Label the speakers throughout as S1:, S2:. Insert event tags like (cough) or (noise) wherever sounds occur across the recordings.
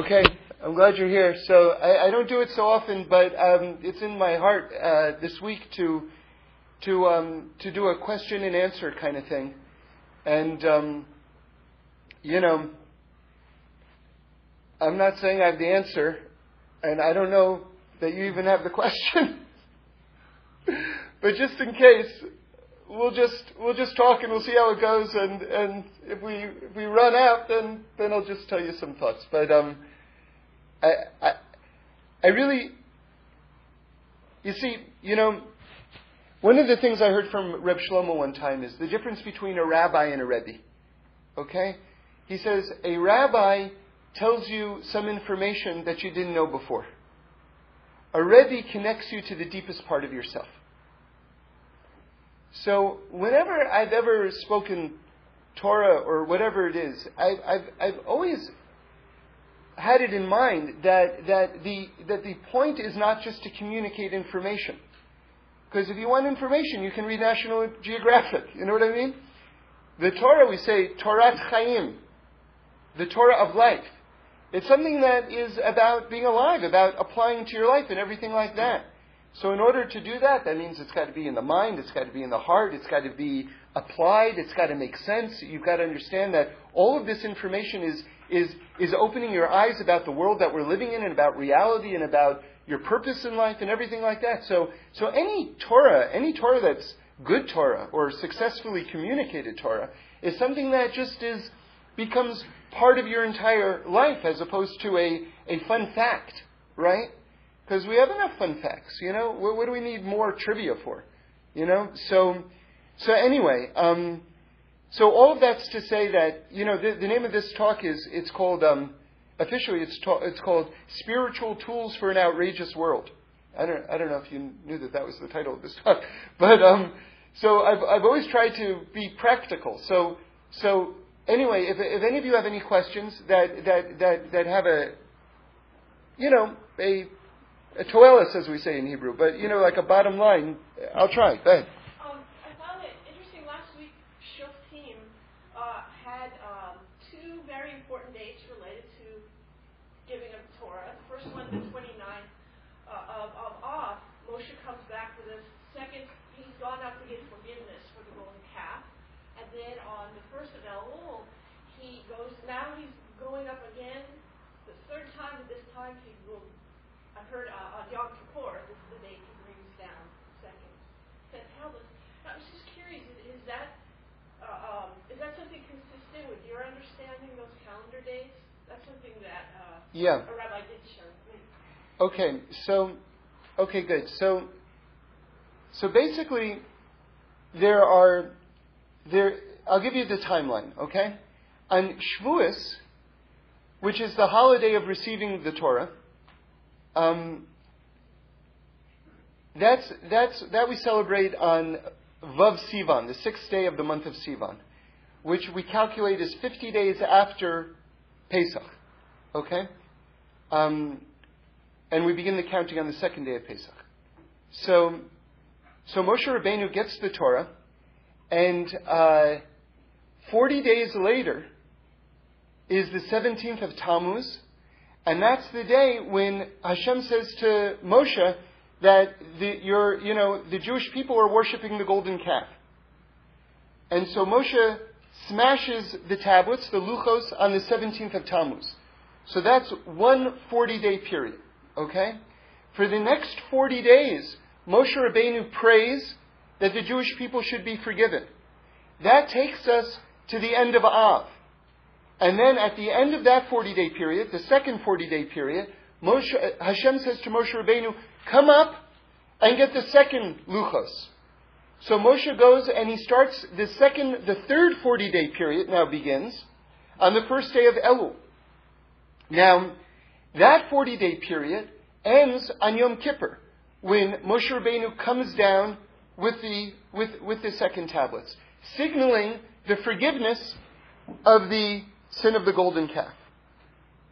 S1: Okay, I'm glad you're here. So I, I don't do it so often, but um, it's in my heart uh, this week to to um, to do a question and answer kind of thing, and um, you know, I'm not saying I have the answer, and I don't know that you even have the (laughs) question, but just in case, we'll just we'll just talk and we'll see how it goes. And and if we if we run out, then then I'll just tell you some thoughts. But um, I I, really, you see, you know, one of the things I heard from Reb Shlomo one time is the difference between a rabbi and a rebbe. Okay, he says a rabbi tells you some information that you didn't know before. A rebbe connects you to the deepest part of yourself. So whenever I've ever spoken Torah or whatever it is, I've, I've, I've always had it in mind that, that, the, that the point is not just to communicate information. Because if you want information, you can read National Geographic. You know what I mean? The Torah, we say, Torah Chaim, the Torah of life. It's something that is about being alive, about applying to your life and everything like that. So in order to do that, that means it's got to be in the mind, it's got to be in the heart, it's got to be applied, it's got to make sense. You've got to understand that all of this information is, is, is opening your eyes about the world that we're living in and about reality and about your purpose in life and everything like that. So, so any Torah, any Torah that's good Torah or successfully communicated Torah is something that just is, becomes part of your entire life as opposed to a, a fun fact, right? because we have enough fun facts. You know, what, what, do we need more trivia for? You know, so so anyway, um, so all of that's to say that you know the, the name of this talk is it's called um, officially it's ta- it's called Spiritual Tools for an Outrageous World. I don't I don't know if you knew that that was the title of this talk, (laughs) but um, so I've I've always tried to be practical. So so anyway, if if any of you have any questions that that that that have a you know a a toelis, as we say in Hebrew, but you know, like a bottom line. I'll try. Go ahead.
S2: Um, I found it interesting. Last week, Shoftim uh, had um, two very important dates related to giving of Torah. The first one, the 29th uh, of, of Av, Moshe comes back for the second. He's gone out to get forgiveness for the golden calf, and then on the first of Elul, he goes. Now he's going up again. The third time, and this time he will I've heard uh, Yom Kippur, this is the date he brings down second set tablets. I was just curious, is, is that uh, um, is that something consistent with your understanding those calendar dates? That's something that uh,
S1: yeah.
S2: a rabbi did show me.
S1: Okay, so okay, good. So so basically, there are there. I'll give you the timeline. Okay, on Shavuos, which is the holiday of receiving the Torah um, that's, that's, that we celebrate on Vav Sivan, the sixth day of the month of Sivan, which we calculate as 50 days after Pesach. Okay? Um, and we begin the counting on the second day of Pesach. So, so Moshe Rabbeinu gets the Torah, and uh, 40 days later is the 17th of Tammuz, and that's the day when Hashem says to Moshe that the, you know, the Jewish people are worshiping the golden calf. And so Moshe smashes the tablets, the luchos, on the 17th of Tammuz. So that's one 40 day period. Okay? For the next 40 days, Moshe Rabbeinu prays that the Jewish people should be forgiven. That takes us to the end of Av. And then at the end of that 40 day period, the second 40 day period, Moshe, Hashem says to Moshe Rabbeinu, come up and get the second luchos. So Moshe goes and he starts the second, the third 40 day period now begins on the first day of Elul. Now, that 40 day period ends on Yom Kippur when Moshe Rabbeinu comes down with the, with, with the second tablets, signaling the forgiveness of the sin of the golden calf.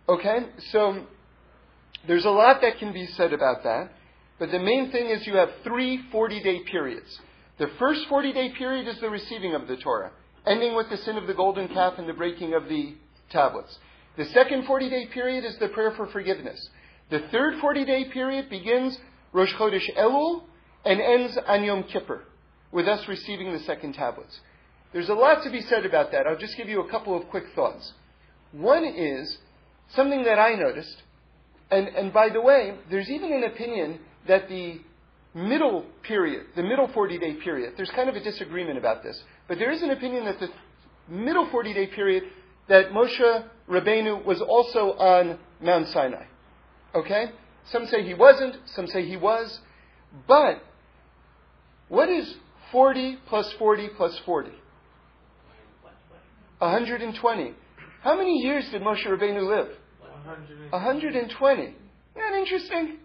S1: Okay? So, there's a lot that can be said about that, but the main thing is you have three 40 day periods. The first 40 day period is the receiving of the Torah, ending with the sin of the golden calf and the breaking of the tablets. The second 40 day period is the prayer for forgiveness. The third 40 day period begins Rosh Chodesh Elul and ends on Yom Kippur, with us receiving the second tablets. There's a lot to be said about that. I'll just give you a couple of quick thoughts. One is something that I noticed, and, and by the way, there's even an opinion that the middle period, the middle 40 day period, there's kind of a disagreement about this, but there is an opinion that the middle 40 day period that Moshe Rabbeinu was also on Mount Sinai. Okay? Some say he wasn't, some say he was. But what is 40 plus 40 plus 40? 120. How many years did Moshe Rabbeinu live? 120. Isn't that interesting?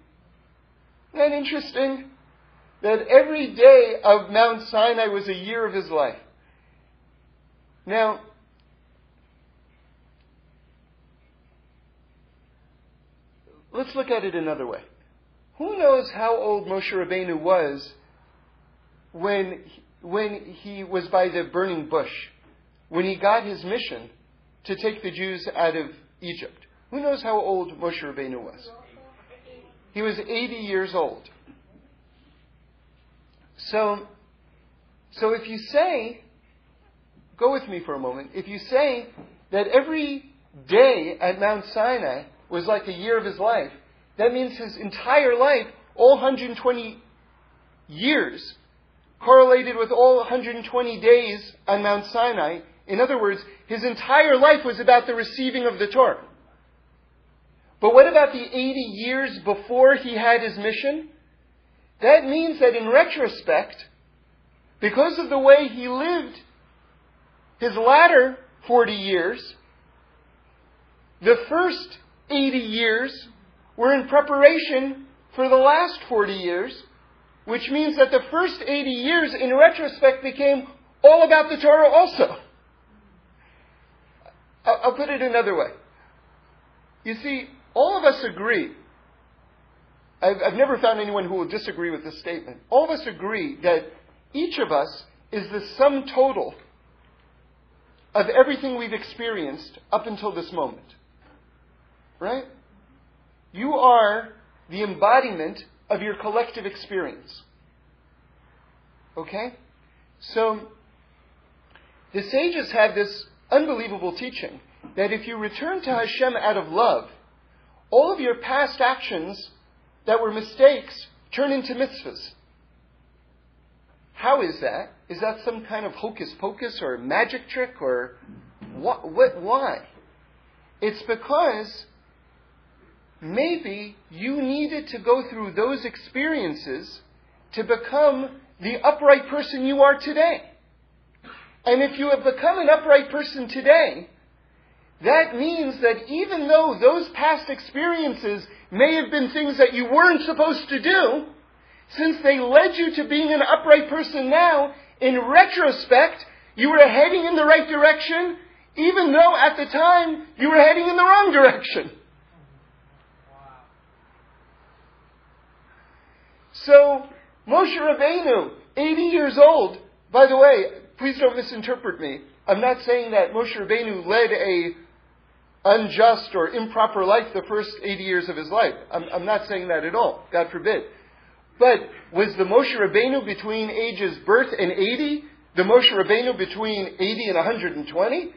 S1: Isn't that interesting? That every day of Mount Sinai was a year of his life. Now, let's look at it another way. Who knows how old Moshe Rabbeinu was when, when he was by the burning bush, when he got his mission to take the Jews out of Egypt? Who knows how old Moshe Rabbeinu was? He was 80 years old. So, so if you say, go with me for a moment, if you say that every day at Mount Sinai was like a year of his life, that means his entire life, all 120 years, correlated with all 120 days on Mount Sinai. In other words, his entire life was about the receiving of the Torah. But what about the 80 years before he had his mission? That means that in retrospect, because of the way he lived his latter 40 years, the first 80 years were in preparation for the last 40 years, which means that the first 80 years, in retrospect, became all about the Torah also. I'll put it another way. You see, all of us agree. I've, I've never found anyone who will disagree with this statement. All of us agree that each of us is the sum total of everything we've experienced up until this moment. Right? You are the embodiment of your collective experience. Okay? So, the sages have this unbelievable teaching that if you return to Hashem out of love, all of your past actions that were mistakes turn into mitzvahs. How is that? Is that some kind of hocus pocus or magic trick or what, what, why? It's because maybe you needed to go through those experiences to become the upright person you are today. And if you have become an upright person today, that means that even though those past experiences may have been things that you weren't supposed to do, since they led you to being an upright person now, in retrospect, you were heading in the right direction, even though at the time you were heading in the wrong direction. So, Moshe Rabbeinu, 80 years old, by the way, please don't misinterpret me. I'm not saying that Moshe Rabbeinu led a unjust or improper life the first 80 years of his life. I'm, I'm not saying that at all. God forbid. But was the Moshe Rabbeinu between ages birth and 80 the Moshe Rabbeinu between 80 and 120?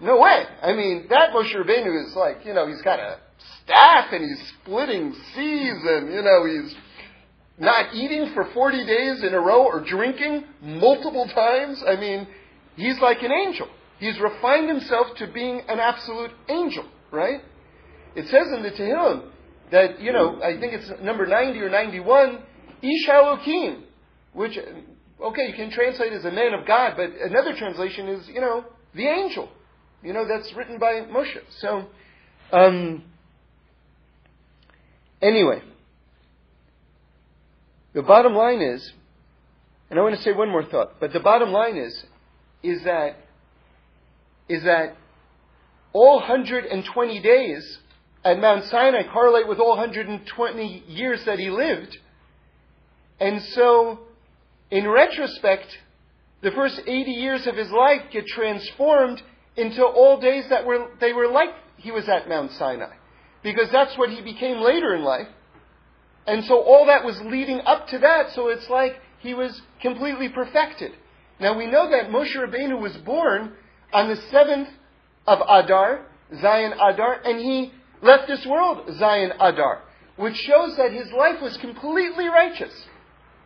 S1: No way. I mean, that Moshe Rabbeinu is like, you know, he's got a staff and he's splitting seas and, you know, he's not eating for 40 days in a row or drinking multiple times. I mean, he's like an angel. He's refined himself to being an absolute angel, right? It says in the Tehillim that, you know, I think it's number 90 or 91, Ish Elokim, which, okay, you can translate as a man of God, but another translation is, you know, the angel. You know, that's written by Moshe. So, um, anyway, the bottom line is, and I want to say one more thought, but the bottom line is, is that, is that all 120 days at Mount Sinai correlate with all 120 years that he lived. And so, in retrospect, the first 80 years of his life get transformed into all days that were, they were like he was at Mount Sinai. Because that's what he became later in life. And so all that was leading up to that, so it's like he was completely perfected. Now we know that Moshe Rabbeinu was born on the seventh of Adar, Zayin Adar, and he left this world, Zayin Adar, which shows that his life was completely righteous.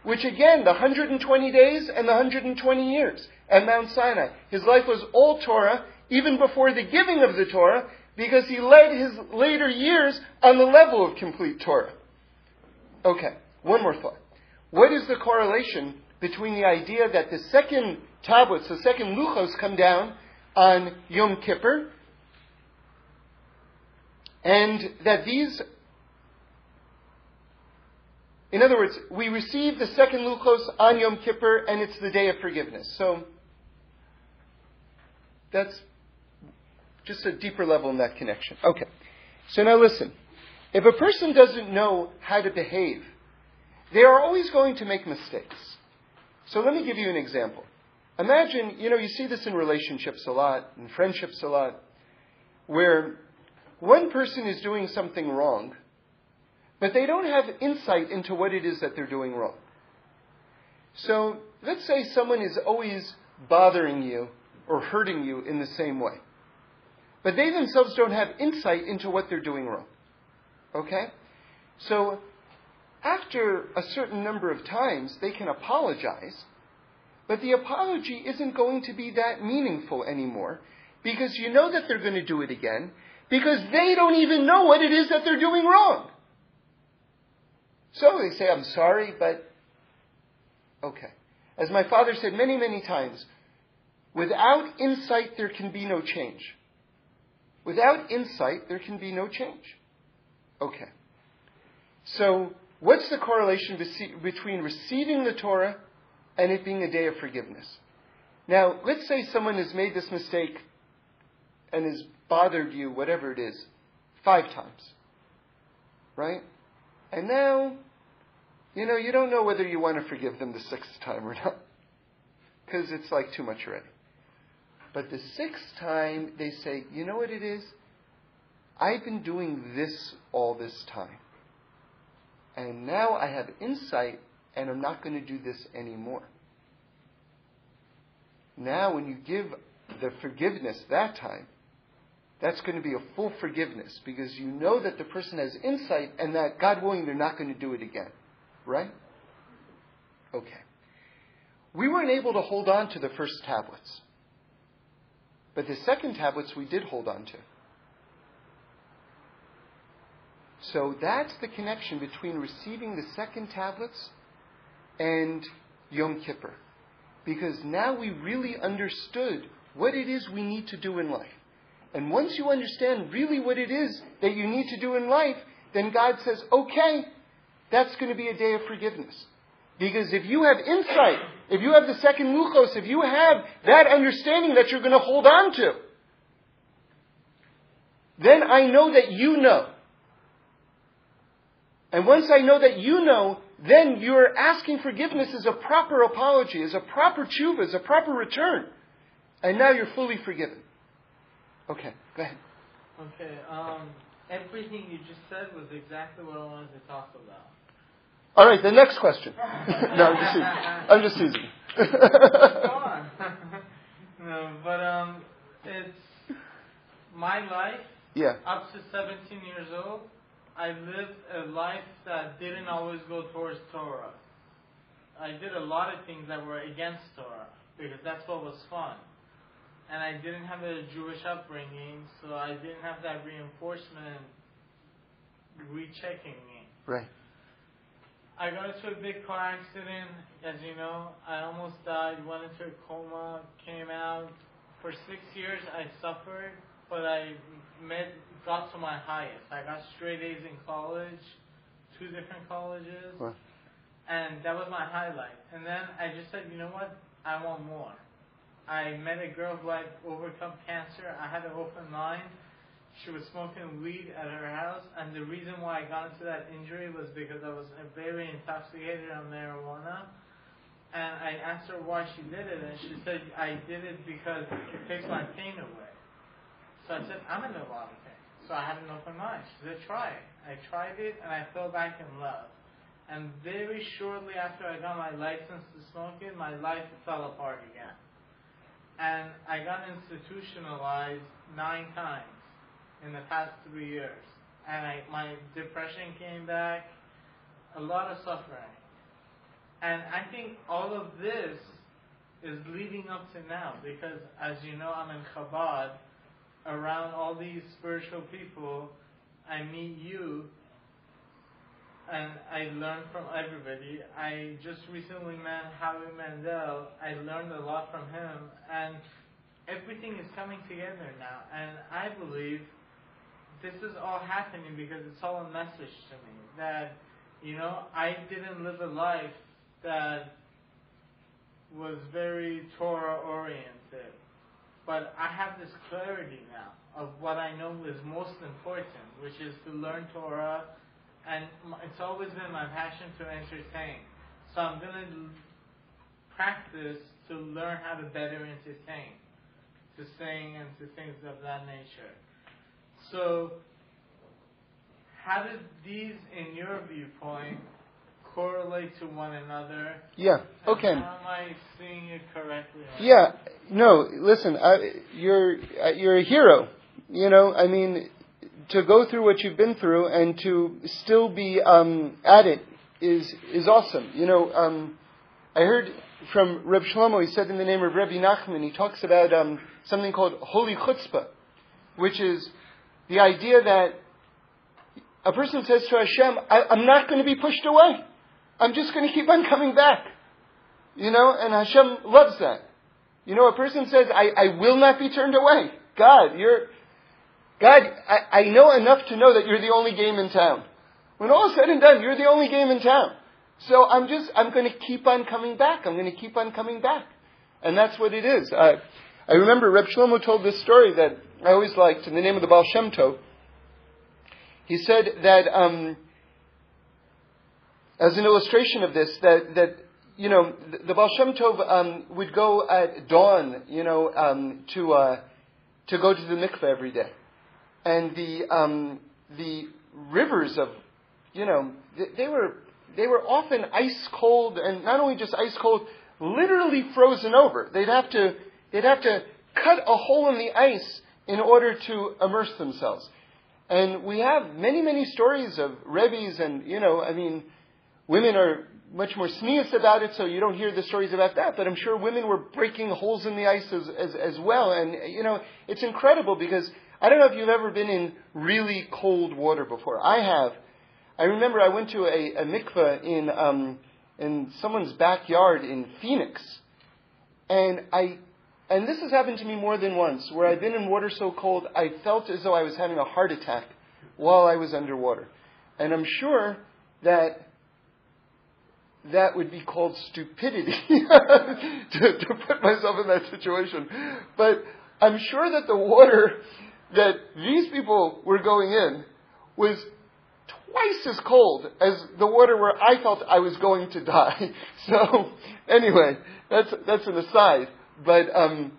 S1: Which again, the 120 days and the 120 years at Mount Sinai. His life was all Torah, even before the giving of the Torah, because he led his later years on the level of complete Torah. Okay, one more thought. What is the correlation between the idea that the second tablets, the second luchos, come down on Yom Kippur, and that these, in other words, we receive the second luchos on Yom Kippur, and it's the day of forgiveness. So that's just a deeper level in that connection. Okay. So now listen. If a person doesn't know how to behave, they are always going to make mistakes. So let me give you an example. Imagine, you know, you see this in relationships a lot, in friendships a lot, where one person is doing something wrong, but they don't have insight into what it is that they're doing wrong. So let's say someone is always bothering you or hurting you in the same way, but they themselves don't have insight into what they're doing wrong. Okay? So, after a certain number of times, they can apologize, but the apology isn't going to be that meaningful anymore because you know that they're going to do it again because they don't even know what it is that they're doing wrong. So they say, I'm sorry, but okay. As my father said many, many times, without insight, there can be no change. Without insight, there can be no change. Okay. So, what's the correlation between receiving the Torah and it being a day of forgiveness? Now, let's say someone has made this mistake and has bothered you, whatever it is, five times. Right? And now, you know, you don't know whether you want to forgive them the sixth time or not. Because it's like too much already. But the sixth time, they say, you know what it is? I've been doing this all this time. And now I have insight and I'm not going to do this anymore. Now, when you give the forgiveness that time, that's going to be a full forgiveness because you know that the person has insight and that, God willing, they're not going to do it again. Right? Okay. We weren't able to hold on to the first tablets. But the second tablets we did hold on to. So that's the connection between receiving the second tablets and Yom Kippur. Because now we really understood what it is we need to do in life. And once you understand really what it is that you need to do in life, then God says, okay, that's going to be a day of forgiveness. Because if you have insight, if you have the second luchos, if you have that understanding that you're going to hold on to, then I know that you know. And once I know that you know, then you're asking forgiveness as a proper apology, as a proper tshuva, as a proper return. And now you're fully forgiven. Okay, go ahead.
S3: Okay, um, everything you just said was exactly what I wanted to talk about.
S1: All right, the next question. (laughs) no, I'm just teasing. I'm just teasing.
S3: Go on. (laughs) no, but um, it's my life.
S1: Yeah.
S3: Up to 17 years old, I lived a life that didn't always go towards Torah. I did a lot of things that were against Torah because that's what was fun. And I didn't have a Jewish upbringing, so I didn't have that reinforcement rechecking me.
S1: Right.
S3: I got into a big car accident, as you know. I almost died, went into a coma, came out. For six years I suffered, but I met, got to my highest. I got straight A's in college, two different colleges,
S1: Wow.
S3: and that was my highlight. And then I just said, you know what? I want more. I met a girl who had overcome cancer. I had an open line. She was smoking weed at her house, and the reason why I got into that injury was because I was very intoxicated on marijuana. And I asked her why she did it, and she said, I did it because it takes my pain away. So I said, I'm in a lot of. So I had an open mind. She said, try it. I tried it and I fell back in love. And very shortly after I got my license to smoking, my life fell apart again. And I got institutionalized nine times in the past three years. And I, my depression came back, a lot of suffering. And I think all of this is leading up to now because, as you know, I'm in Chabad. Around all these spiritual people, I meet you and I learn from everybody. I just recently met Howie Mandel. I learned a lot from him, and everything is coming together now. And I believe this is all happening because it's all a message to me that, you know, I didn't live a life that was very Torah oriented. But I have this clarity now of what I know is most important, which is to learn Torah and it's always been my passion to entertain. So I'm going to practice to learn how to better entertain, to sing and to things of that nature. So, how did these, in your viewpoint, correlate to one another?
S1: Yeah. Okay.
S3: Am I seeing it correctly?
S1: Yeah. No. Listen, I, you're you're a hero. You know, I mean, to go through what you've been through and to still be um, at it is is awesome. You know, um, I heard from Reb Shlomo. He said in the name of Rebbe Nachman, he talks about um, something called holy chutzpah, which is the idea that a person says to Hashem, I, "I'm not going to be pushed away. I'm just going to keep on coming back." You know, and Hashem loves that. You know, a person says, I, I will not be turned away. God, you're, God, I, I know enough to know that you're the only game in town. When all is said and done, you're the only game in town. So I'm just, I'm going to keep on coming back. I'm going to keep on coming back. And that's what it is. I, I remember Reb Shlomo told this story that I always liked in the name of the Baal Shem Tov. He said that, um, as an illustration of this, that, that you know, the, Baal Shem Tov um, would go at dawn, you know, um, to, uh, to go to the mikveh every day and the um, the rivers of, you know, they, they were they were often ice cold, and not only just ice cold, literally frozen over. They'd have to they'd have to cut a hole in the ice in order to immerse themselves. And we have many, many stories of rebbes, and you know, I mean, women are much more tznius about it, so you don't hear the stories about that. But I'm sure women were breaking holes in the ice as, as, as well. And you know, it's incredible because I don't know if you've ever been in really cold water before. I have. I remember I went to a, a mikveh in um, in someone's backyard in Phoenix, and I and this has happened to me more than once, where I've been in water so cold I felt as though I was having a heart attack while I was underwater, and I'm sure that that would be called stupidity (laughs) to, to put myself in that situation. But I'm sure that the water that these people were going in was twice as cold as the water where I felt I was going to die. (laughs) So anyway, that's that's an aside. But um,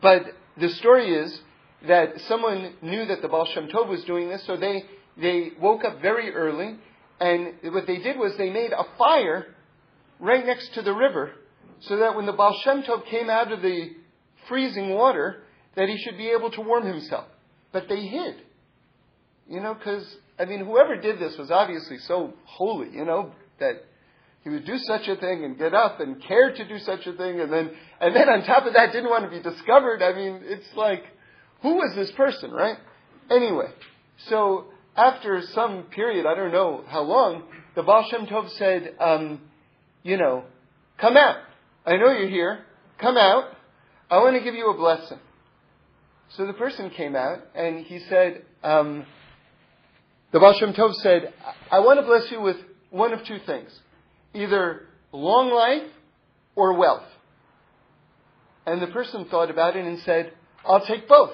S1: but the story is that someone knew that the Baal Shem Tov was doing this, so they they woke up very early, and what they did was they made a fire right next to the river, so that when the Baal Shem Tov came out of the freezing water, that he should be able to warm himself. But they hid. You know, because, I mean, whoever did this was obviously so holy, you know, that he would do such a thing and get up and care to do such a thing and then, and then on top of that didn't want to be discovered. I mean, it's like, who was this person, right? Anyway, so after some period, I don't know how long, the Baal Shem Tov said, um, you know, come out. I know you're here. Come out. I want to give you a blessing. So the person came out and he said, um, the Baal Shem Tov said, I want to bless you with one of two things either long life or wealth. And the person thought about it and said, I'll take both.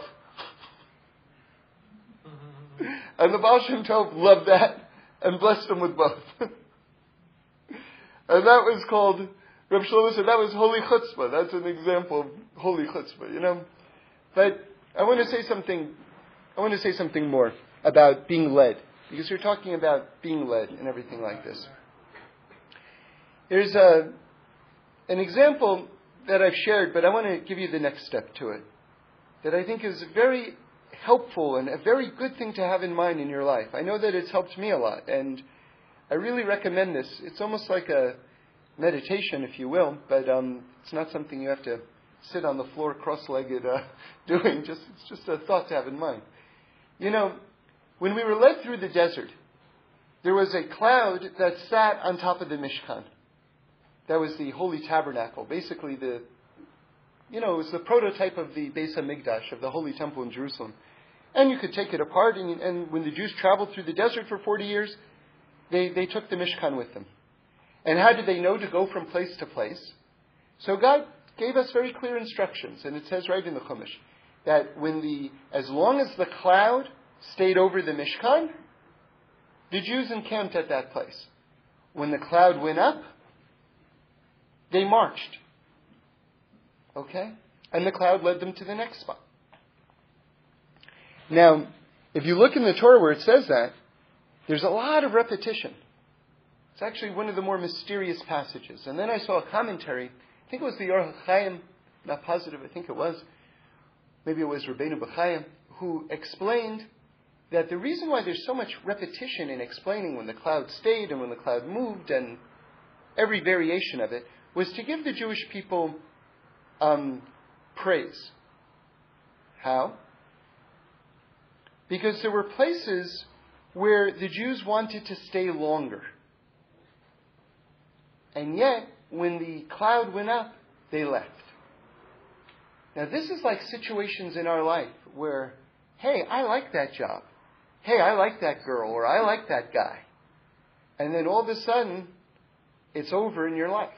S1: And the Baal Shem Tov loved that and blessed him with both. (laughs) and that was called, Reb Shlomo said, that was holy chutzpah. That's an example of holy chutzpah, you know. But I want to say something. I want to say something more about being led, because you're talking about being led and everything like this. There's a, an example that I've shared, but I want to give you the next step to it that I think is very helpful and a very good thing to have in mind in your life. I know that it's helped me a lot, and I really recommend this. It's almost like a meditation, if you will, but um, it's not something you have to sit on the floor cross-legged uh, (laughs) doing. Just it's just a thought to have in mind. You know, when we were led through the desert, there was a cloud that sat on top of the Mishkan. That was the Holy Tabernacle, basically the you know, it was the prototype of the Beis Hamikdash, of the Holy Temple in Jerusalem. And you could take it apart, and, and when the Jews traveled through the desert for 40 years, they, they took the Mishkan with them. And how did they know to go from place to place? So God gave us very clear instructions, and it says right in the Chumash that when the, as long as the cloud stayed over the Mishkan, the Jews encamped at that place. When the cloud went up, they marched. Okay? And the cloud led them to the next spot. Now, if you look in the Torah where it says that, there's a lot of repetition. It's actually one of the more mysterious passages. And then I saw a commentary, I think it was the Or HaChaim, not positive, I think it was, maybe it was Rabbeinu B'chaim, who explained that the reason why there's so much repetition in explaining when the cloud stayed and when the cloud moved and every variation of it was to give the Jewish people um, praise. How? Because there were places where the Jews wanted to stay longer. And yet, when the cloud went up, they left. Now, this is like situations in our life where, hey, I like that job. Hey, I like that girl, or I like that guy. And then all of a sudden, it's over in your life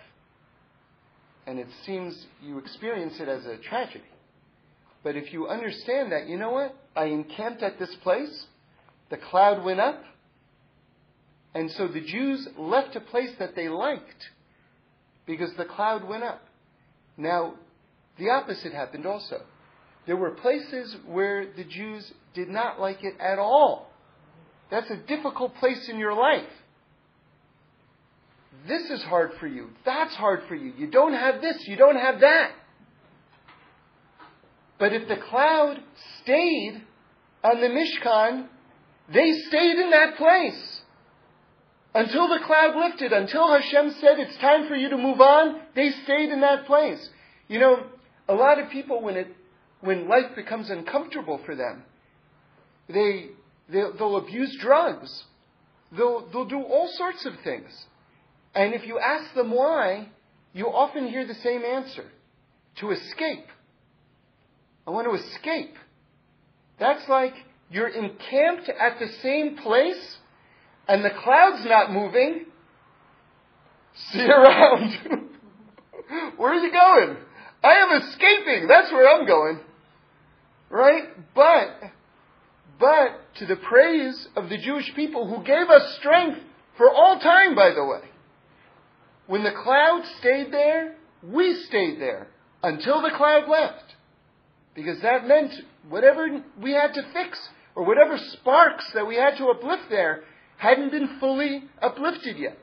S1: and it seems you experience it as a tragedy. But if you understand that, you know what? I encamped at this place, the cloud went up, and so the Jews left a place that they liked because the cloud went up. Now, the opposite happened also. There were places where the Jews did not like it at all. That's a difficult place in your life. This is hard for you. That's hard for you. You don't have this. You don't have that. But if the cloud stayed on the Mishkan, they stayed in that place until the cloud lifted, until Hashem said it's time for you to move on. They stayed in that place. You know, a lot of people when it when life becomes uncomfortable for them, they they'll, they'll abuse drugs. They'll they'll do all sorts of things. And if you ask them why, you often hear the same answer to escape. I want to escape. That's like you're encamped at the same place and the cloud's not moving. (laughs) See you around. (laughs) where are you going? I am escaping. That's where I'm going. Right? But, but to the praise of the Jewish people who gave us strength for all time, by the way. When the cloud stayed there, we stayed there until the cloud left. Because that meant whatever we had to fix or whatever sparks that we had to uplift there hadn't been fully uplifted yet.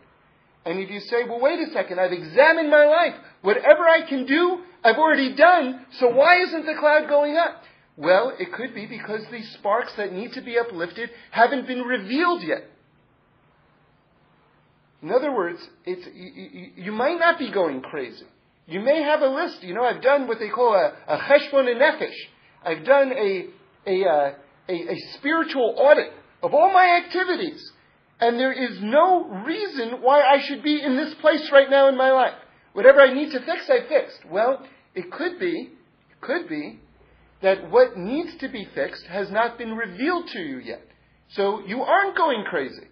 S1: And if you say, well, wait a second, I've examined my life. Whatever I can do, I've already done, so why isn't the cloud going up? Well, it could be because the sparks that need to be uplifted haven't been revealed yet. In other words, it's, you, you, you, might not be going crazy. You may have a list. You know, I've done what they call a, a cheshbon nefesh. I've done a, a, uh, a, a spiritual audit of all my activities. And there is no reason why I should be in this place right now in my life. Whatever I need to fix, I fixed. Well, it could be, it could be that what needs to be fixed has not been revealed to you yet. So you aren't going crazy.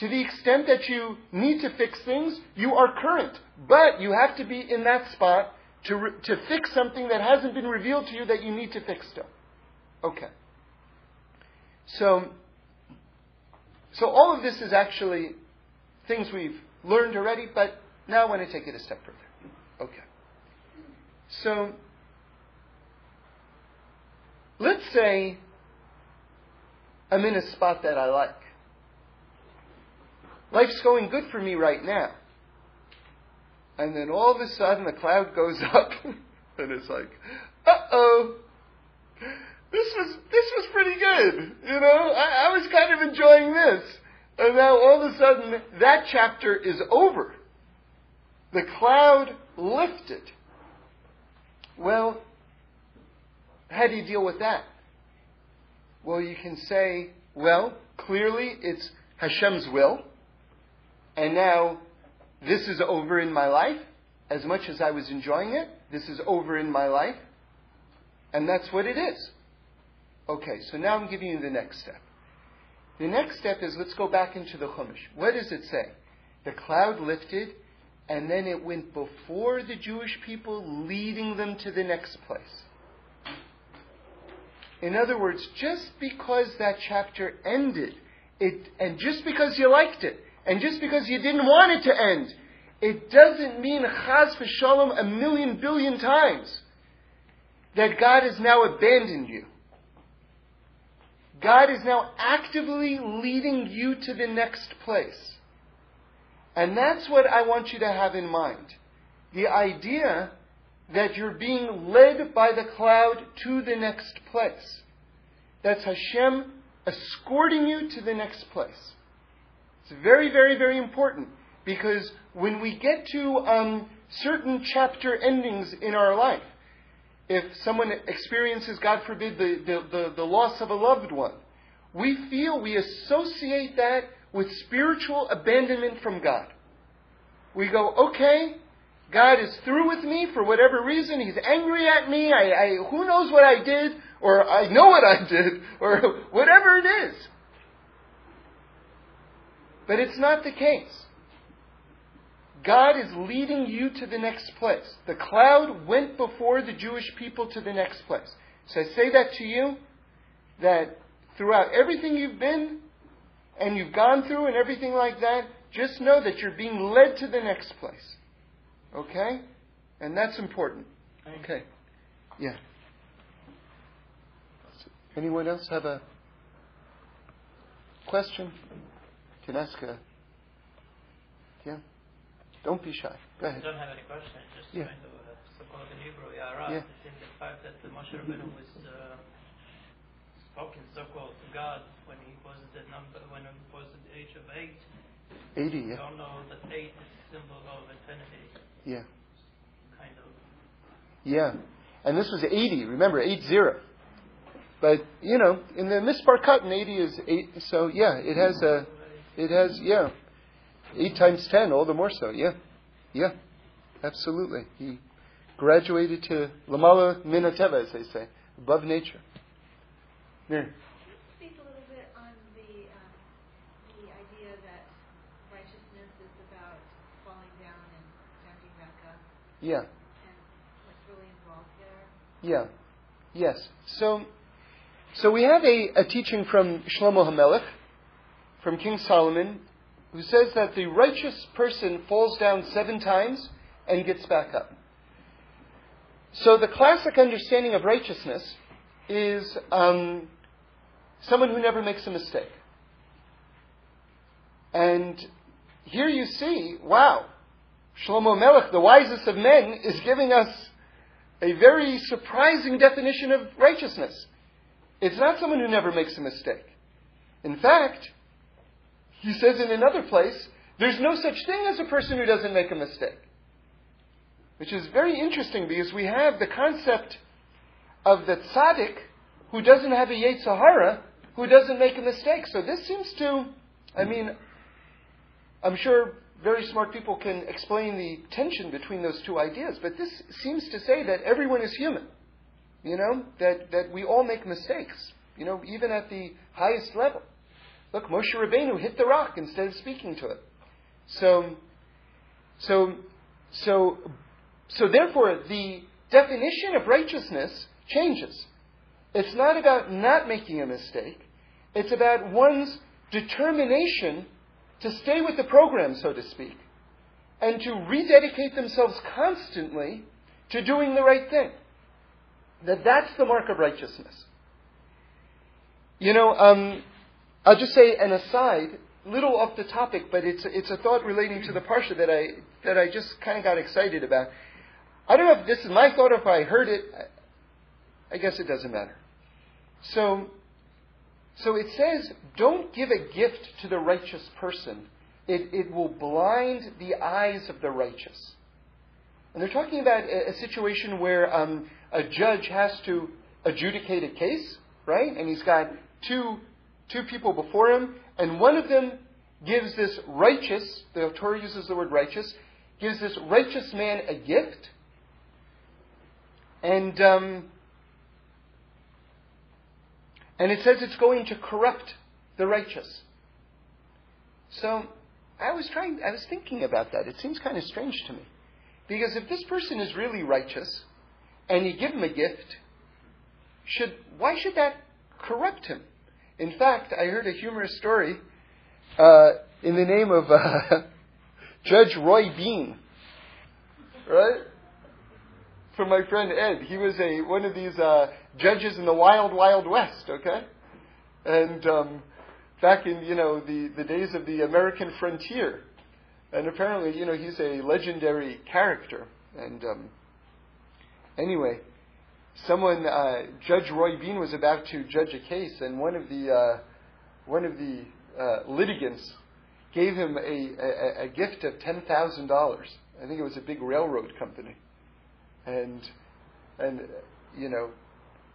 S1: To the extent that you need to fix things, you are current. But you have to be in that spot to, re- to fix something that hasn't been revealed to you that you need to fix still. Okay. So, so all of this is actually things we've learned already, but now I want to take it a step further. Okay. So, let's say I'm in a spot that I like. Life's going good for me right now. And then all of a sudden the cloud goes (laughs) up and it's like, uh oh, this was, this was pretty good. You know, I, I was kind of enjoying this. And now all of a sudden that chapter is over. The cloud lifted. Well, how do you deal with that? Well, you can say, well, clearly it's Hashem's will, and now this is over in my life. As much as I was enjoying it, this is over in my life, and that's what it is. Okay, so now I'm giving you the next step. The next step is let's go back into the Chumash. What does it say? The cloud lifted, and then it went before the Jewish people, leading them to the next place. In other words, just because that chapter ended, it, and just because you liked it, and just because you didn't want it to end, it doesn't mean chas v'shalom a million billion times that God has now abandoned you. God is now actively leading you to the next place. And that's what I want you to have in mind. The idea that you're being led by the cloud to the next place. That's Hashem escorting you to the next place. It's very, very, very important because when we get to um, certain chapter endings in our life, if someone experiences, God forbid, the, the, the, the loss of a loved one, we feel we associate that with spiritual abandonment from God. We go, okay, God is through with me for whatever reason. He's angry at me. I, I, who knows what I did, or I know what I did, or (laughs) whatever it is. But it's not the case. God is leading you to the next place. The cloud went before the Jewish people to the next place. So I say that to you, that throughout everything you've been and you've gone through and everything like that, just know that you're being led to the next place. Okay? And that's important. Okay. Yeah. Anyone else have a question? Can ask a. Yeah? Don't be shy. Go ahead.
S4: I don't have any questions, just
S1: Yeah.
S4: kind of uh, so-called in Hebrew, Yara,
S1: Yeah.
S4: in the fact that the Moshe Rabbeinu was uh, spoken so-called to God when he was the number, when he was at the age of eight.
S1: 80,
S4: We
S1: yeah?
S4: all know that eight is a symbol of infinity,
S1: Yeah.
S4: kind of.
S1: Yeah. And this was 80, remember, 8 0. But, you know, in the Mispar Katan, 80 is 8, so yeah, it has a, it has, yeah, 8 times 10, all the more so, yeah. Yeah, absolutely. He graduated to Lamala Minateva, as they say, above nature. Yeah.
S5: Can you speak a little bit on the um, idea that righteousness is about falling down and standing back up,
S1: Yeah.
S5: and what's really involved there?
S1: Yeah. Yes. So, so we have a, a teaching from Shlomo HaMelech, from King Solomon, who says that the righteous person falls down seven times and gets back up. So the classic understanding of righteousness is um, someone who never makes a mistake. And here you see, wow, Shlomo Melech, the wisest of men, is giving us a very surprising definition of righteousness. It's not someone who never makes a mistake. In fact, he says in another place, there's no such thing as a person who doesn't make a mistake. Which is very interesting because we have the concept of the tzaddik who doesn't have a yetzer hara, who doesn't make a mistake. So this seems to, I mean, I'm sure very smart people can explain the tension between those two ideas, but this seems to say that everyone is human. You know, that, that we all make mistakes, you know, even at the highest level. Look, Moshe Rabbeinu hit the rock instead of speaking to it. So, so, so, so therefore, the definition of righteousness changes. It's not about not making a mistake. It's about one's determination to stay with the program, so to speak, and to rededicate themselves constantly to doing the right thing. That that's the mark of righteousness. You know, um, I'll just say an aside, little off the topic, but it's it's a thought relating to the parsha that I that I just kind of got excited about. I don't know if this is my thought or if I heard it. I guess it doesn't matter. So, so it says, don't give a gift to the righteous person. It, it will blind the eyes of the righteous. And they're talking about a, a situation where um, a judge has to adjudicate a case, right? And he's got two, two people before him, and one of them gives this righteous, the Torah uses the word righteous, gives this righteous man a gift. And um, and it says it's going to corrupt the righteous. So I was trying, I was thinking about that. It seems kind of strange to me. Because if this person is really righteous and you give him a gift, should, why should that corrupt him? In fact, I heard a humorous story uh, in the name of uh, (laughs) Judge Roy Bean, right? From my friend Ed. He was a one of these uh, judges in the wild, wild west, okay? And um, back in, you know, the, the days of the American frontier. And apparently, you know, he's a legendary character. And um, anyway, someone, uh, Judge Roy Bean was about to judge a case, and one of the, uh, one of the uh, litigants gave him a, a, a gift of $10,000. I think it was a big railroad company. And, and you know,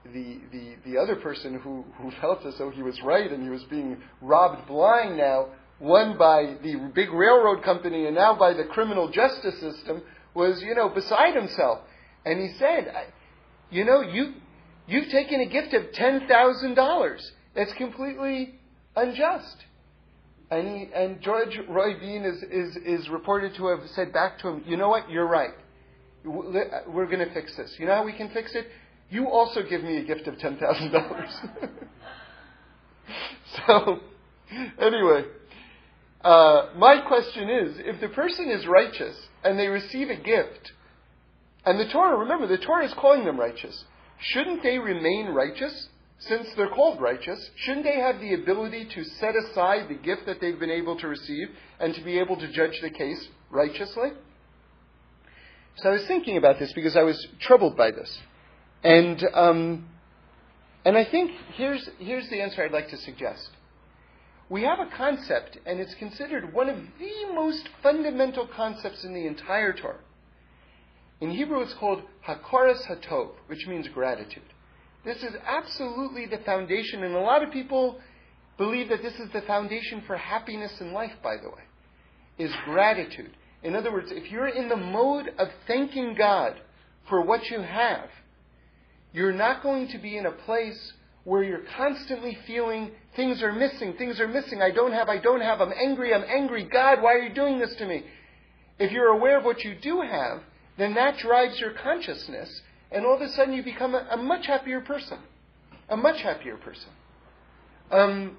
S1: the, the, the other person who, who (laughs) felt as though he was right and he was being robbed blind now, one by the big railroad company and now by the criminal justice system, was, you know, beside himself. And he said, you know, you, you've taken a gift of $10,000. That's completely unjust. And, he, and Judge Roy Bean is, is, is reported to have said back to him, you know what, you're right. We're going to fix this. You know how we can fix it? you also give me a gift of $10,000. (laughs) so, anyway, uh, my question is if the person is righteous and they receive a gift, and the Torah, remember, the Torah is calling them righteous, shouldn't they remain righteous? Since they're called righteous, shouldn't they have the ability to set aside the gift that they've been able to receive and to be able to judge the case righteously? So I was thinking about this because I was troubled by this. And, um, and I think here's, here's the answer I'd like to suggest. We have a concept, and it's considered one of the most fundamental concepts in the entire Torah. In Hebrew, it's called Hakaras Hatov, which means gratitude. This is absolutely the foundation, and a lot of people believe that this is the foundation for happiness in life, by the way, is gratitude. In other words, if you're in the mode of thanking God for what you have, you're not going to be in a place where you're constantly feeling things are missing, things are missing, I don't have, I don't have, I'm angry, I'm angry, God, why are you doing this to me? If you're aware of what you do have, then that drives your consciousness, and all of a sudden you become a, a much happier person. A much happier person. Um,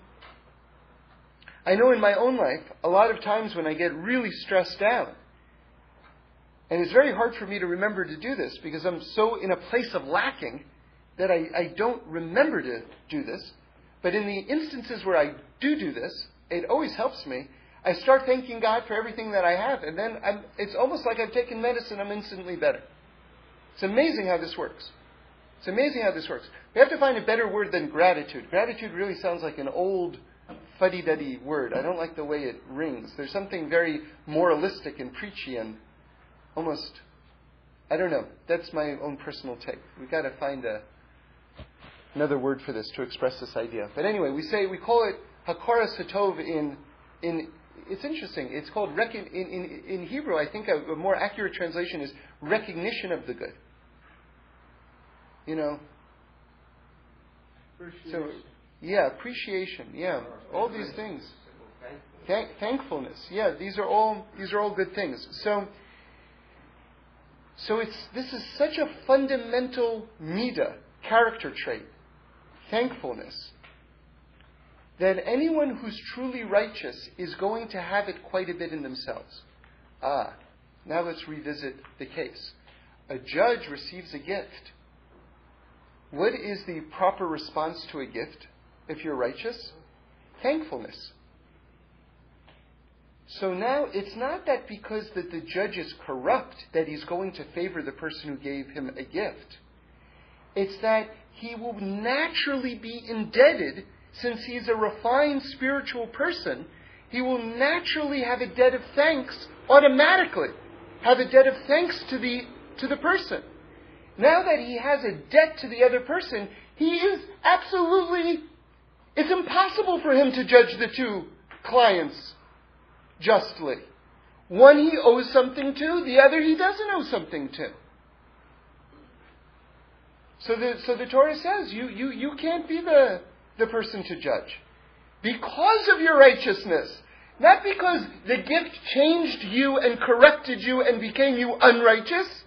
S1: I know in my own life, a lot of times when I get really stressed out, and it's very hard for me to remember to do this because I'm so in a place of lacking that I, I don't remember to do this. But in the instances where I do do this, it always helps me. I start thanking God for everything that I have, and then I'm, it's almost like I've taken medicine, I'm instantly better. It's amazing how this works. It's amazing how this works. We have to find a better word than gratitude. Gratitude really sounds like an old fuddy duddy word. I don't like the way it rings. There's something very moralistic and preachy and almost, I don't know. That's my own personal take. We've got to find a, another word for this to express this idea. But anyway, we say, we call it Hakaras Hatov in, in, it's interesting. It's called, in, in, in Hebrew, I think a, a more accurate translation is recognition of the good. You know? So, yeah, appreciation, yeah, all these things. Thank, thankfulness, yeah, these are all these are all good things. So, so it's, this is such a fundamental midah, character trait, thankfulness, that anyone who's truly righteous is going to have it quite a bit in themselves. Ah, now let's revisit the case. A judge receives a gift. What is the proper response to a gift if you're righteous? thankfulness. So now it's not that because that the judge is corrupt that he's going to favor the person who gave him a gift. It's that he will naturally be indebted since he's a refined spiritual person. He will naturally have a debt of thanks automatically. Have a debt of thanks to the to the person. Now that he has a debt to the other person, he is absolutely it's impossible for him to judge the two clients justly. One he owes something to, the other he doesn't owe something to. So the, so the Torah says you, you, you can't be the, the person to judge. Because of your righteousness. Not because the gift changed you and corrected you and became you unrighteous.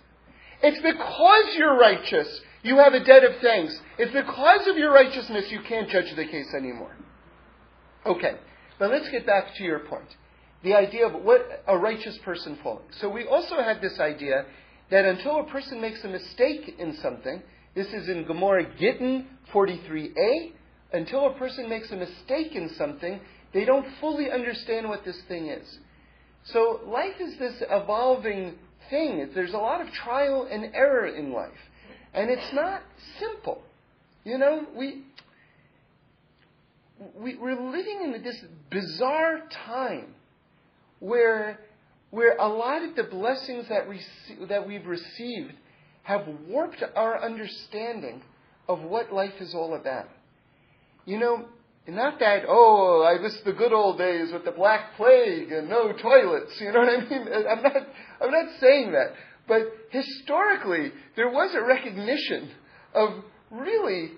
S1: It's because you're righteous. You have a debt of thanks. It's because of your righteousness you can't judge the case anymore. Okay, but let's get back to your point the idea of what a righteous person falling. So we also had this idea that until a person makes a mistake in something, this is in Gemara Gittin 43a, until a person makes a mistake in something, they don't fully understand what this thing is. So life is this evolving thing. There's a lot of trial and error in life. And it's not simple. You know, we, we, we're living in this bizarre time where, where a lot of the blessings that, we, that we've received have warped our understanding of what life is all about. You know, not that, oh, I miss the good old days with the Black Plague and no toilets. You know what I (laughs) mean? I'm not, I'm not saying that. But historically, there was a recognition of really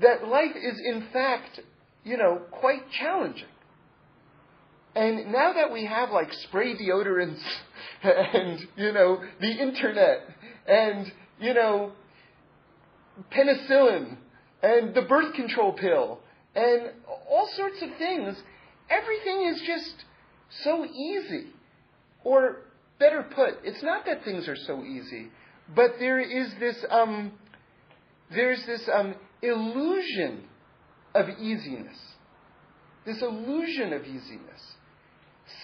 S1: that life is in fact, you know, quite challenging. And now that we have like spray deodorants (laughs) and, you know, the internet and, you know, penicillin and the birth control pill and all sorts of things, everything is just so easy. Or better put, it's not that things are so easy, but there is this, um, there's this um, illusion of easiness. This illusion of easiness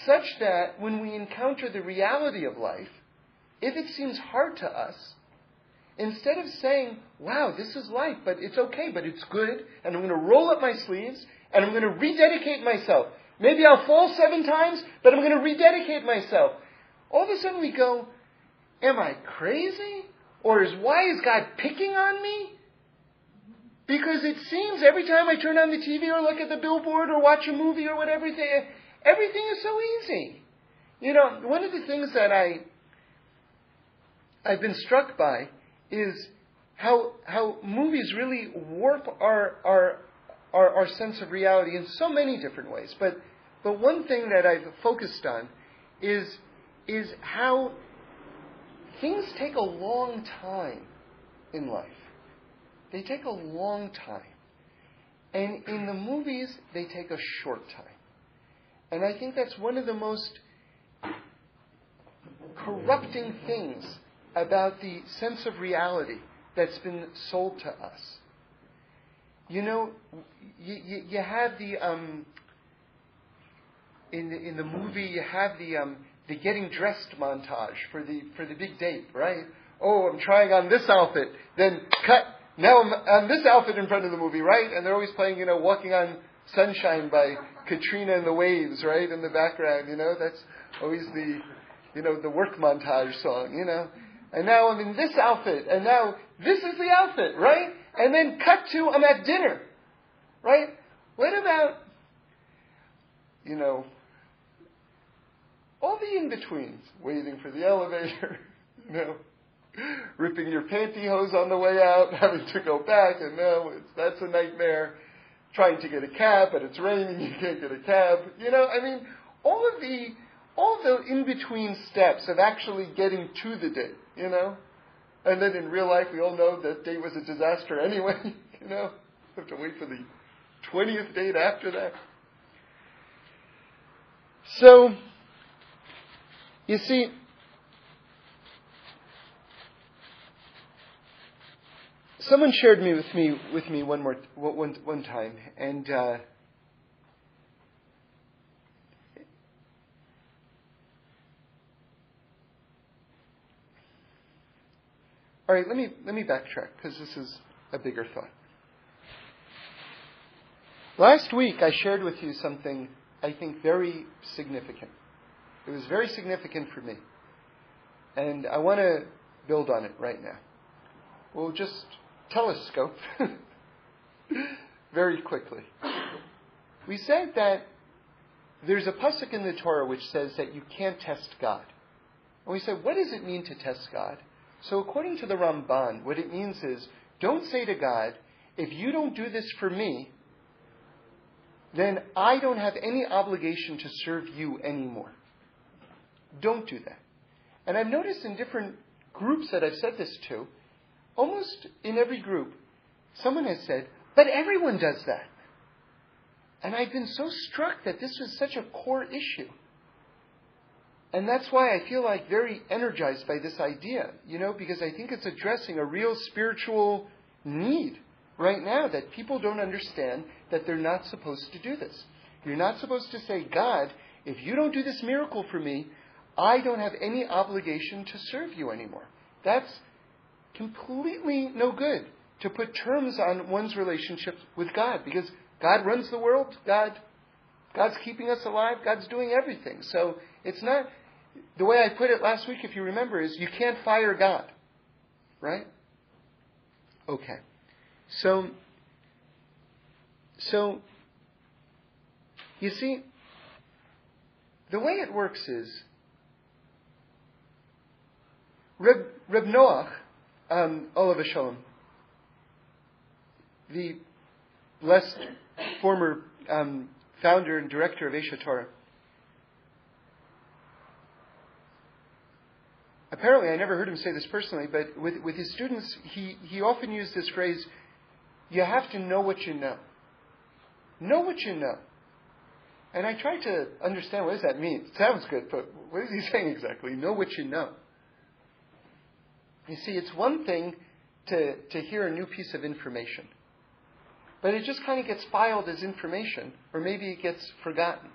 S1: such that when we encounter the reality of life, if it seems hard to us, instead of saying, wow, this is life, but it's okay, but it's good, and I'm going to roll up my sleeves, and I'm going to rededicate myself. Maybe I'll fall seven times, but I'm going to rededicate myself. All of a sudden we go, am I crazy? Or is, why is God picking on me? Because it seems every time I turn on the TV or look at the billboard or watch a movie or whatever, Everything is so easy. You know, one of the things that I I've been struck by is how how movies really warp our our our, our sense of reality in so many different ways. But but one thing that I've focused on is is how things take a long time in life. They take a long time. And in the movies, they take a short time. And I think that's one of the most corrupting things about the sense of reality that's been sold to us. You know, you, you, you have the um, in the in the movie you have the um, the getting dressed montage for the for the big date, right? Oh, I'm trying on this outfit, then cut. Now I'm on this outfit in front of the movie, right? And they're always playing, you know, walking on sunshine by Katrina and the Waves, right, in the background, you know, that's always the, you know, the work montage song, you know. And now I'm in this outfit, and now this is the outfit, right? And then cut to I'm at dinner, right? What about, you know, all the in-betweens, waiting for the elevator, (laughs) you know, ripping your pantyhose on the way out, (laughs) having to go back, and now that's a nightmare trying to get a cab, but it's raining, (laughs) you can't get a cab. You know, I mean, all of the all the in between steps of actually getting to the date, you know? And then in real life we all know that date was a disaster anyway, (laughs) you know? have to wait for the twentieth date after that. So you see, someone shared me with me with me one more one one time, and uh, All right, let me, let me backtrack because this is a bigger thought. Last week, I shared with you something I think very significant. It was very significant for me. And I want to build on it right now. We'll just telescope (laughs) very quickly. We said that there's a pasuk in the Torah which says that you can't test God. And we said, what does it mean to test God? So according to the Ramban, what it means is, don't say to God, if you don't do this for me, then I don't have any obligation to serve you anymore. Don't do that. And I've noticed in different groups that I've said this to, almost in every group, someone has said, but everyone does that. And I've been so struck that this was such a core issue. And that's why I feel like very energized by this idea, you know, because I think it's addressing a real spiritual need right now that people don't understand that they're not supposed to do this. You're not supposed to say, God, if you don't do this miracle for me, I don't have any obligation to serve you anymore. That's completely no good to put terms on one's relationship with God because God runs the world. God, God's keeping us alive. God's doing everything. So it's not the way I put it last week, if you remember, is you can't fire God. Right? Okay. So, so, you see, the way it works is, Reb, Reb Noach, um, Olav Shalom, the blessed former um, founder and director of Aish HaTorah, apparently, I never heard him say this personally, but with, with his students, he, he often used this phrase you have to know what you know. Know what you know. And I tried to understand what does that mean. It sounds good, but what is he (laughs) saying exactly? Know what you know. You see, it's one thing to, to hear a new piece of information, but it just kind of gets filed as information, or maybe it gets forgotten.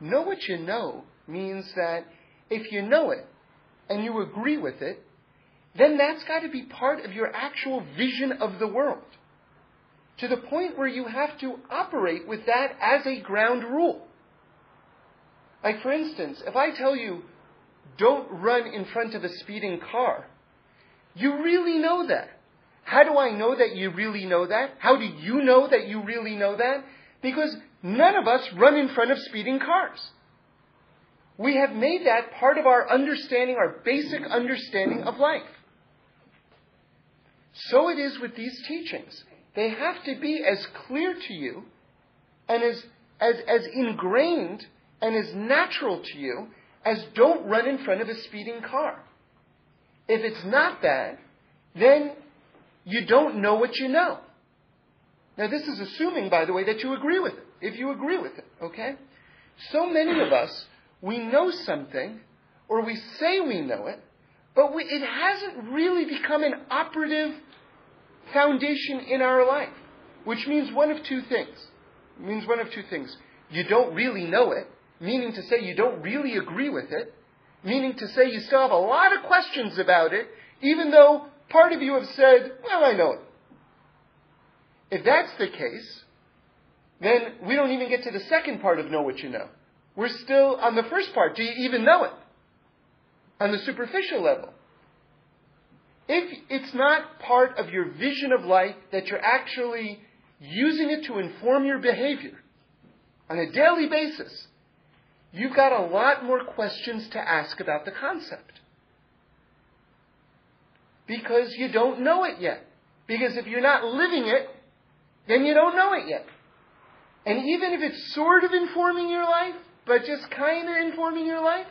S1: Know what you know means that if you know it, and you agree with it, then that's got to be part of your actual vision of the world. To the point where you have to operate with that as a ground rule. Like, for instance, if I tell you, don't run in front of a speeding car, you really know that. How do I know that you really know that? How do you know that you really know that? Because none of us run in front of speeding cars. We have made that part of our understanding, our basic understanding of life. So it is with these teachings. They have to be as clear to you and as, as, as ingrained and as natural to you as don't run in front of a speeding car. If it's not that, then you don't know what you know. Now, this is assuming, by the way, that you agree with it. If you agree with it, okay? So many of us we know something, or we say we know it, but we, it hasn't really become an operative foundation in our life. Which means one of two things. It means one of two things. You don't really know it, meaning to say you don't really agree with it, meaning to say you still have a lot of questions about it, even though part of you have said, well, I know it. If that's the case, then we don't even get to the second part of know what you know. We're still on the first part. Do you even know it? On the superficial level. If it's not part of your vision of life that you're actually using it to inform your behavior on a daily basis, you've got a lot more questions to ask about the concept. Because you don't know it yet. Because if you're not living it, then you don't know it yet. And even if it's sort of informing your life, but just kind of informing your life,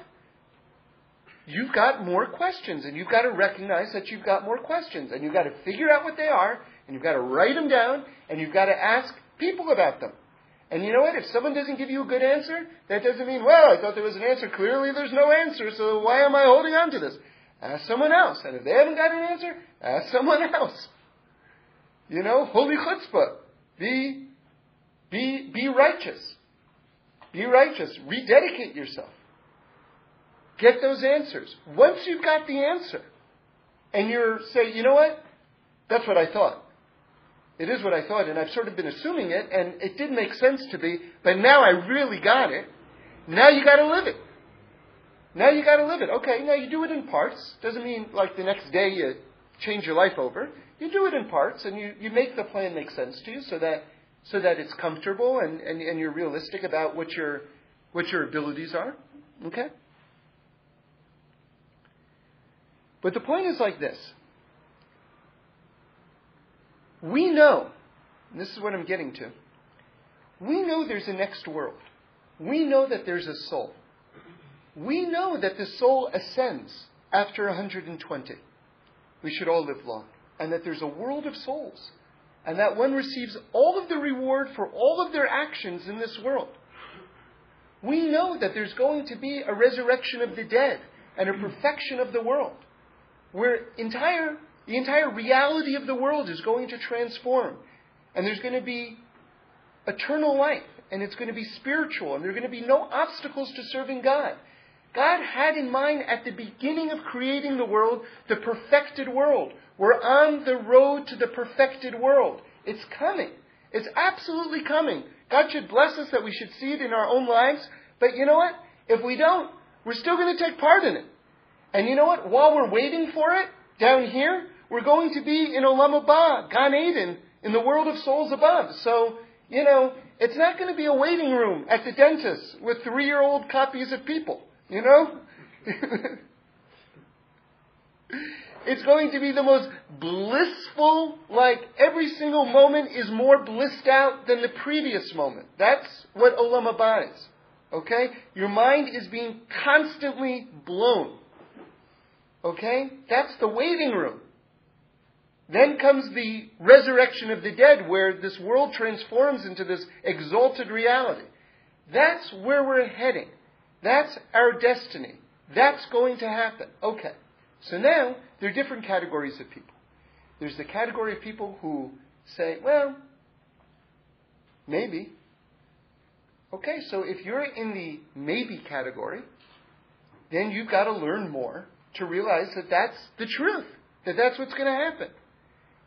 S1: you've got more questions, and you've got to recognize that you've got more questions, and you've got to figure out what they are, and you've got to write them down, and you've got to ask people about them. And you know what? If someone doesn't give you a good answer, that doesn't mean, well, I thought there was an answer. Clearly there's no answer, so why am I holding on to this? Ask someone else. And if they haven't got an answer, ask someone (laughs) else. You know, holy chutzpah. Be, be, be righteous. Be righteous. Rededicate yourself. Get those answers. Once you've got the answer, and you're say, you know what? That's what I thought. It is what I thought, and I've sort of been assuming it, and it didn't make sense to me, but now I really got it. Now you got to live it. Now you got to live it. Okay, now you do it in parts. Doesn't mean like the next day you change your life over. You do it in parts, and you, you make the plan make sense to you, so that so that it's comfortable and, and, and you're realistic about what your what your abilities are. Okay. But the point is like this. We know, this is what I'm getting to, we know there's a next world. We know that there's a soul. We know that the soul ascends after 120. We should all live long. And that there's a world of souls. And that one receives all of the reward for all of their actions in this world. We know that there's going to be a resurrection of the dead and a perfection of the world. Where entire, the entire reality of the world is going to transform. And there's going to be eternal life. And it's going to be spiritual. And there are going to be no obstacles to serving God. God had in mind at the beginning of creating the world the perfected world. We're on the road to the perfected world. It's coming. It's absolutely coming. God should bless us that we should see it in our own lives. But you know what? If we don't, we're still going to take part in it. And you know what? While we're waiting for it down here, we're going to be in Olam Haba, Gan Eden, in the world of souls above. So, you know, it's not going to be a waiting room at the dentist with three-year-old copies of people. You know? (laughs) it's going to be the most blissful, like every single moment is more blissed out than the previous moment. That's what Olam Haba is. Okay? Your mind is being constantly blown. Okay? That's the waiting room. Then comes the resurrection of the dead, where this world transforms into this exalted reality. That's where we're heading. That's our destiny. That's going to happen. Okay. So now, there are different categories of people. There's the category of people who say, well, maybe. Okay, so if you're in the maybe category, then you've got to learn more to realize that that's the truth, that that's what's going to happen.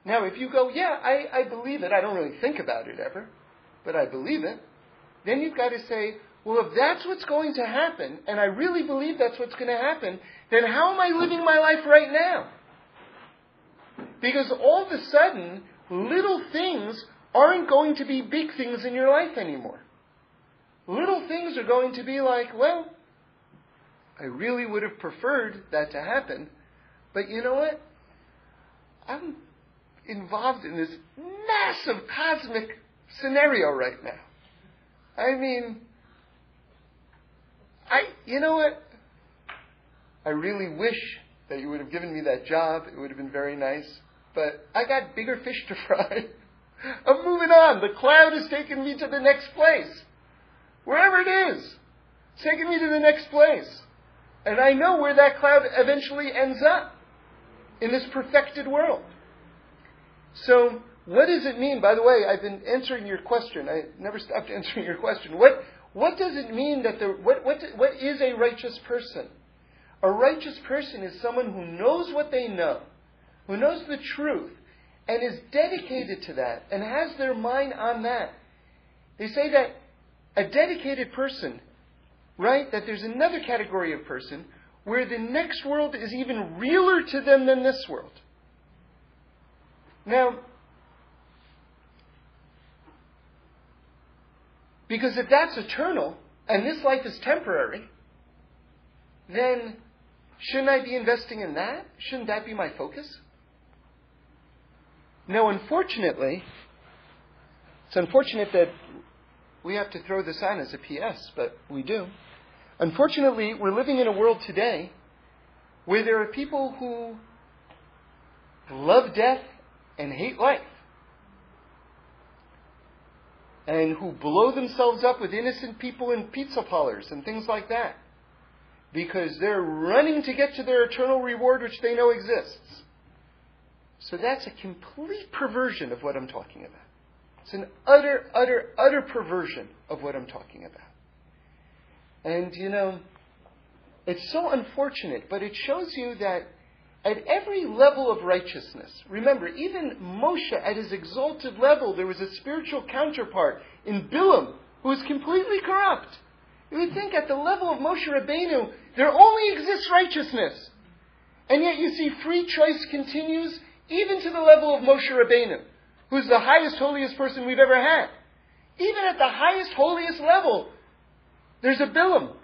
S1: Now, if you go, yeah, I, I believe it, I don't really think about it ever, but I believe it, then you've got to say, well, if that's what's going to happen, and I really believe that's what's going to happen, then how am I living my life right now? Because all of a sudden, little things aren't going to be big things in your life anymore. Little things are going to be like, well, I really would have preferred that to happen, but you know what? I'm involved in this massive cosmic scenario right now. I mean, I, you know what? I really wish that you would have given me that job. It would have been very nice. But I got bigger fish to (laughs) fry. I'm moving on. The cloud has taken me to the next place. Wherever it is. It's me to the next place. And I know where that cloud eventually ends up. In this perfected world. So, what does it mean? By the way, I've been answering your question. I never stopped (laughs) answering your question. What, what does it mean that the, what, what, what is a righteous person? A righteous person is someone who knows what they know, who knows the truth, and is dedicated to that, and has their mind on that. They say that a dedicated person, right, that there's another category of person where the next world is even realer to them than this world. Now, Because if that's eternal and this life is temporary, then shouldn't I be investing in that? Shouldn't that be my focus? Now, unfortunately, it's unfortunate that we have to throw this on as a PS, but we do. Unfortunately, we're living in a world today where there are people who love death and hate life and who blow themselves up with innocent people in pizza parlors and things like that because they're running to get to their eternal reward which they know exists. So that's a complete perversion of what I'm talking about. It's an utter, utter, utter perversion of what I'm talking about. And, you know, it's so unfortunate, but it shows you that at every level of righteousness, remember, even Moshe at his exalted level, there was a spiritual counterpart in Bilam who was completely corrupt. You would think at the level of Moshe Rabbeinu, there only exists righteousness. And yet you see free choice continues even to the level of Moshe Rabbeinu, who's the highest, holiest person we've ever had. Even at the highest, holiest level, there's a Bilam.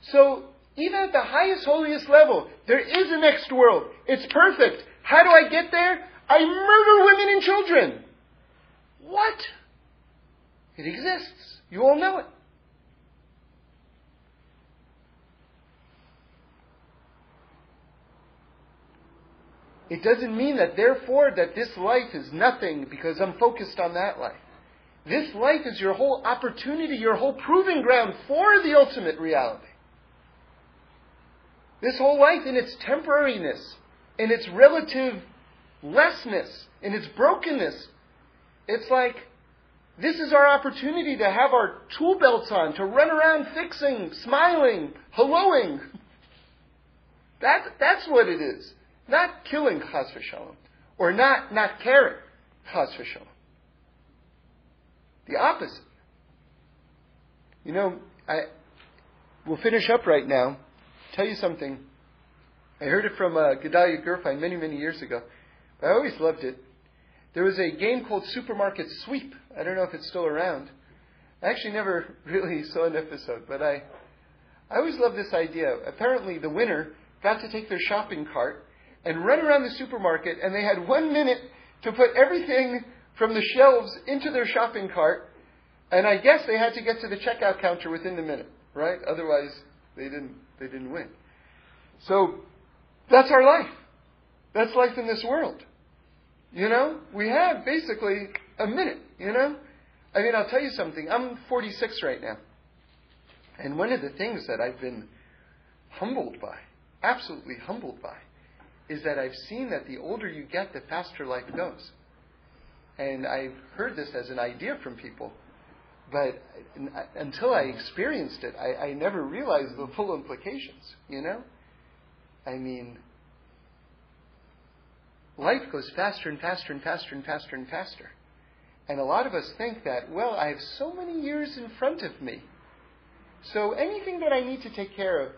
S1: So even at the highest, holiest level, there is a next world. It's perfect. How do I get there? I murder women and children. What? It exists. You all know it. It doesn't mean that therefore that this life is nothing because I'm focused on that life. This life is your whole opportunity, your whole proving ground for the ultimate reality. This whole life in its temporariness, in its relative lessness, in its brokenness, it's like this is our opportunity to have our tool belts on, to run around fixing, smiling, helloing. (laughs) That, that's what it is. Not killing chas v'shalom, or not, not caring chas v'shalom. The opposite. You know, I, we'll finish up right now. Tell you something. I heard it from uh, Gedalia Gerfein many, many years ago. I always loved it. There was a game called Supermarket Sweep. I don't know if it's still around. I actually never (laughs) really saw an episode, but I, I always loved this idea. Apparently, the winner got to take their shopping cart and run around the supermarket, and they had one minute to put everything from the shelves into their shopping cart, and I guess they had to get to the checkout counter within the minute, right? Otherwise, they didn't they didn't win. So that's our life. That's life in this world. You know, we have basically a minute. You know, I mean, I'll tell you something. I'm 46 right now, and one of the things that I've been humbled by, absolutely humbled by, is that I've seen that the older you get, the faster life goes. And I've heard this as an idea from people, but until I experienced it, I, I never realized the full implications, you know? I mean, life goes faster and faster and faster and faster and faster. And a lot of us think that, well, I have so many years in front of me. So anything that I need to take care of,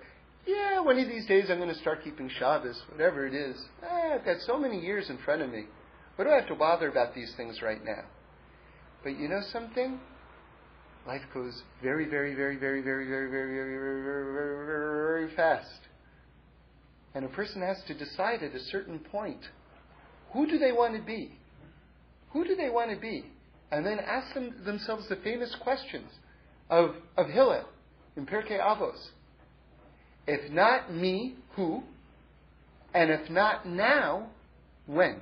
S1: yeah, one of these days I'm going to start keeping Shabbos, whatever it is. Ah, I've got so many years in front of me. What do I have to bother about these things right now? But you know something? Life goes very, very, very, very, very, very, very, very, very, very, very, very, fast. And a person has to decide at a certain point who do they want to be? Who do they want to be? And then ask them, themselves the famous questions of, of Hillel in Pirkei Avos. If not me, who? And if not now, when?